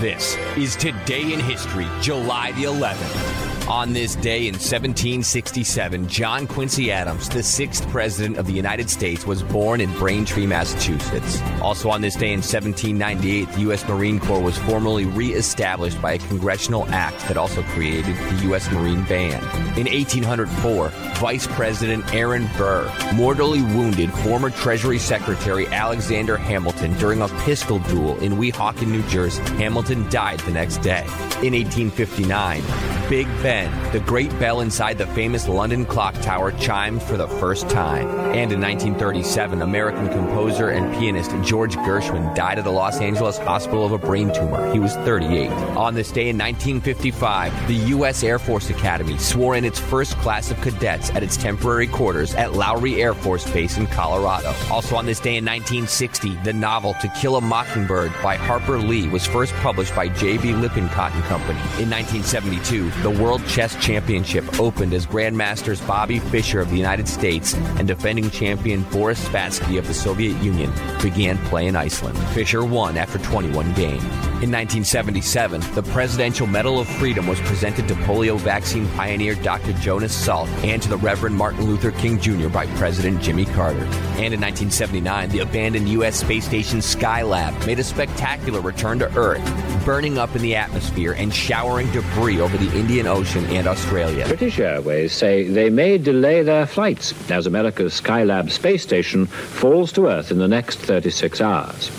This is Today in History, July the 11th. On this day in 1767, John Quincy Adams, the sixth president of the United States, was born in Braintree, Massachusetts. Also on this day in 1798, the U.S. Marine Corps was formally re-established by a congressional act that also created the U.S. Marine Band. In 1804, Vice President Aaron Burr mortally wounded former Treasury Secretary Alexander Hamilton during a pistol duel in Weehawken, New Jersey. Hamilton died the next day. In 1859, Big Ben, the great bell inside the famous London clock tower, chimed for the first time. And in 1937, American composer and pianist George Gershwin died at the Los Angeles Hospital of a brain tumor. He was 38. On this day in 1955, the U.S. Air Force Academy swore in its first class of cadets at its temporary quarters at Lowry Air Force Base in Colorado. Also on this day in 1960, the novel To Kill a Mockingbird by Harper Lee was first published by J.B. Lippincott and Company. In 1972, the World Chess Championship opened as Grandmasters Bobby Fischer of the United States and defending champion Boris Spassky of the Soviet Union began play in Iceland. Fischer won after 21 games. In 1977, the Presidential Medal of Freedom was presented to polio vaccine pioneer Dr. Jonas Salk and to the Reverend Martin Luther King Jr. by President Jimmy Carter. And in 1979, the abandoned U.S. space station Skylab made a spectacular return to Earth, burning up in the atmosphere and showering debris over the Indian Ocean and Australia. British Airways say they may delay their flights as America's Skylab space station falls to Earth in the next 36 hours.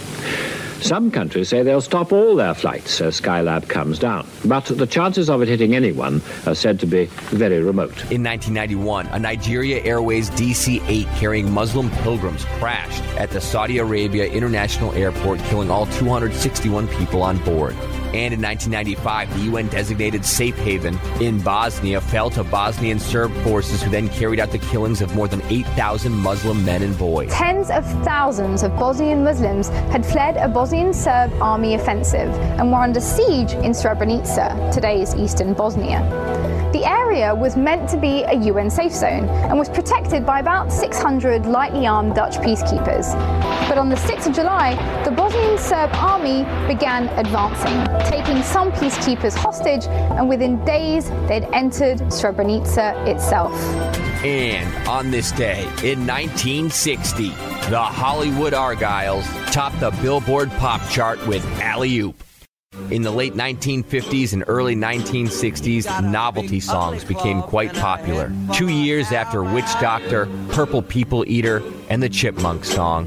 Some countries say they'll stop all their flights as Skylab comes down, but the chances of it hitting anyone are said to be very remote. In 1991, a Nigeria Airways DC 8 carrying Muslim pilgrims crashed at the Saudi Arabia International Airport, killing all 261 people on board. And in 1995, the UN designated safe haven in Bosnia fell to Bosnian Serb forces who then carried out the killings of more than 8,000 Muslim men and boys. Tens of thousands of Bosnian Muslims had fled a Bosnian Serb army offensive and were under siege in Srebrenica, today's eastern Bosnia. The area was meant to be a UN safe zone and was protected by about 600 lightly armed Dutch peacekeepers. But on the 6th of July, the Bosnian Serb army began advancing, taking some peacekeepers hostage, and within days they'd entered Srebrenica itself. And on this day in 1960, the Hollywood Argyles topped the Billboard pop chart with Alley Oop. In the late 1950s and early 1960s, novelty songs became quite popular. Two years after Witch Doctor, Purple People Eater, and the Chipmunk song,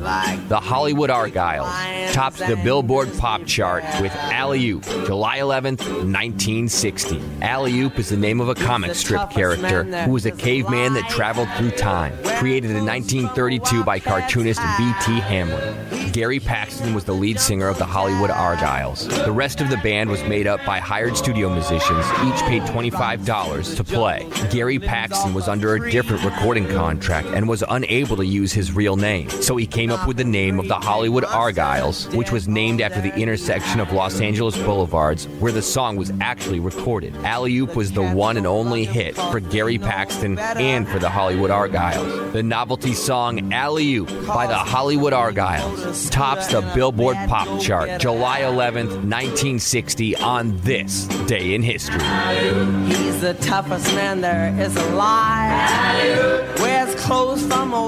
the Hollywood Argyles topped the Billboard pop chart with Alley Oop, July 11th, 1960. Alley Oop is the name of a comic strip character who was a caveman that traveled through time. Created in 1932 by cartoonist V.T. Hamlin. Gary Paxton was the lead singer of the Hollywood Argyles. The rest of the band was made up by hired studio musicians, each paid $25 to play. Gary Paxton was under a different recording contract and was unable to use his real name, so he came up with the name of the Hollywood Argyles, which was named after the intersection of Los Angeles boulevards where the song was actually recorded. Alley Oop was the one and only hit for Gary Paxton and for the Hollywood Argyles. The novelty song Alley Oop by the Hollywood Argyles tops the Billboard Pop Chart July 11th, 1960 on this day in history. He's the toughest man there is alive. Wears clothes from a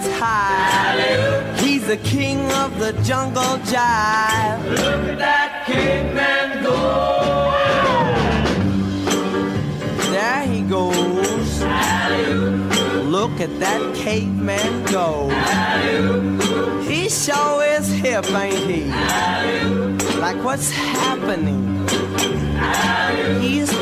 wildcat's hide. He's the king of the jungle jive. Look at that caveman go. There he goes. Look at that caveman go. He sure is hip, ain't he? Like what's happening? He's.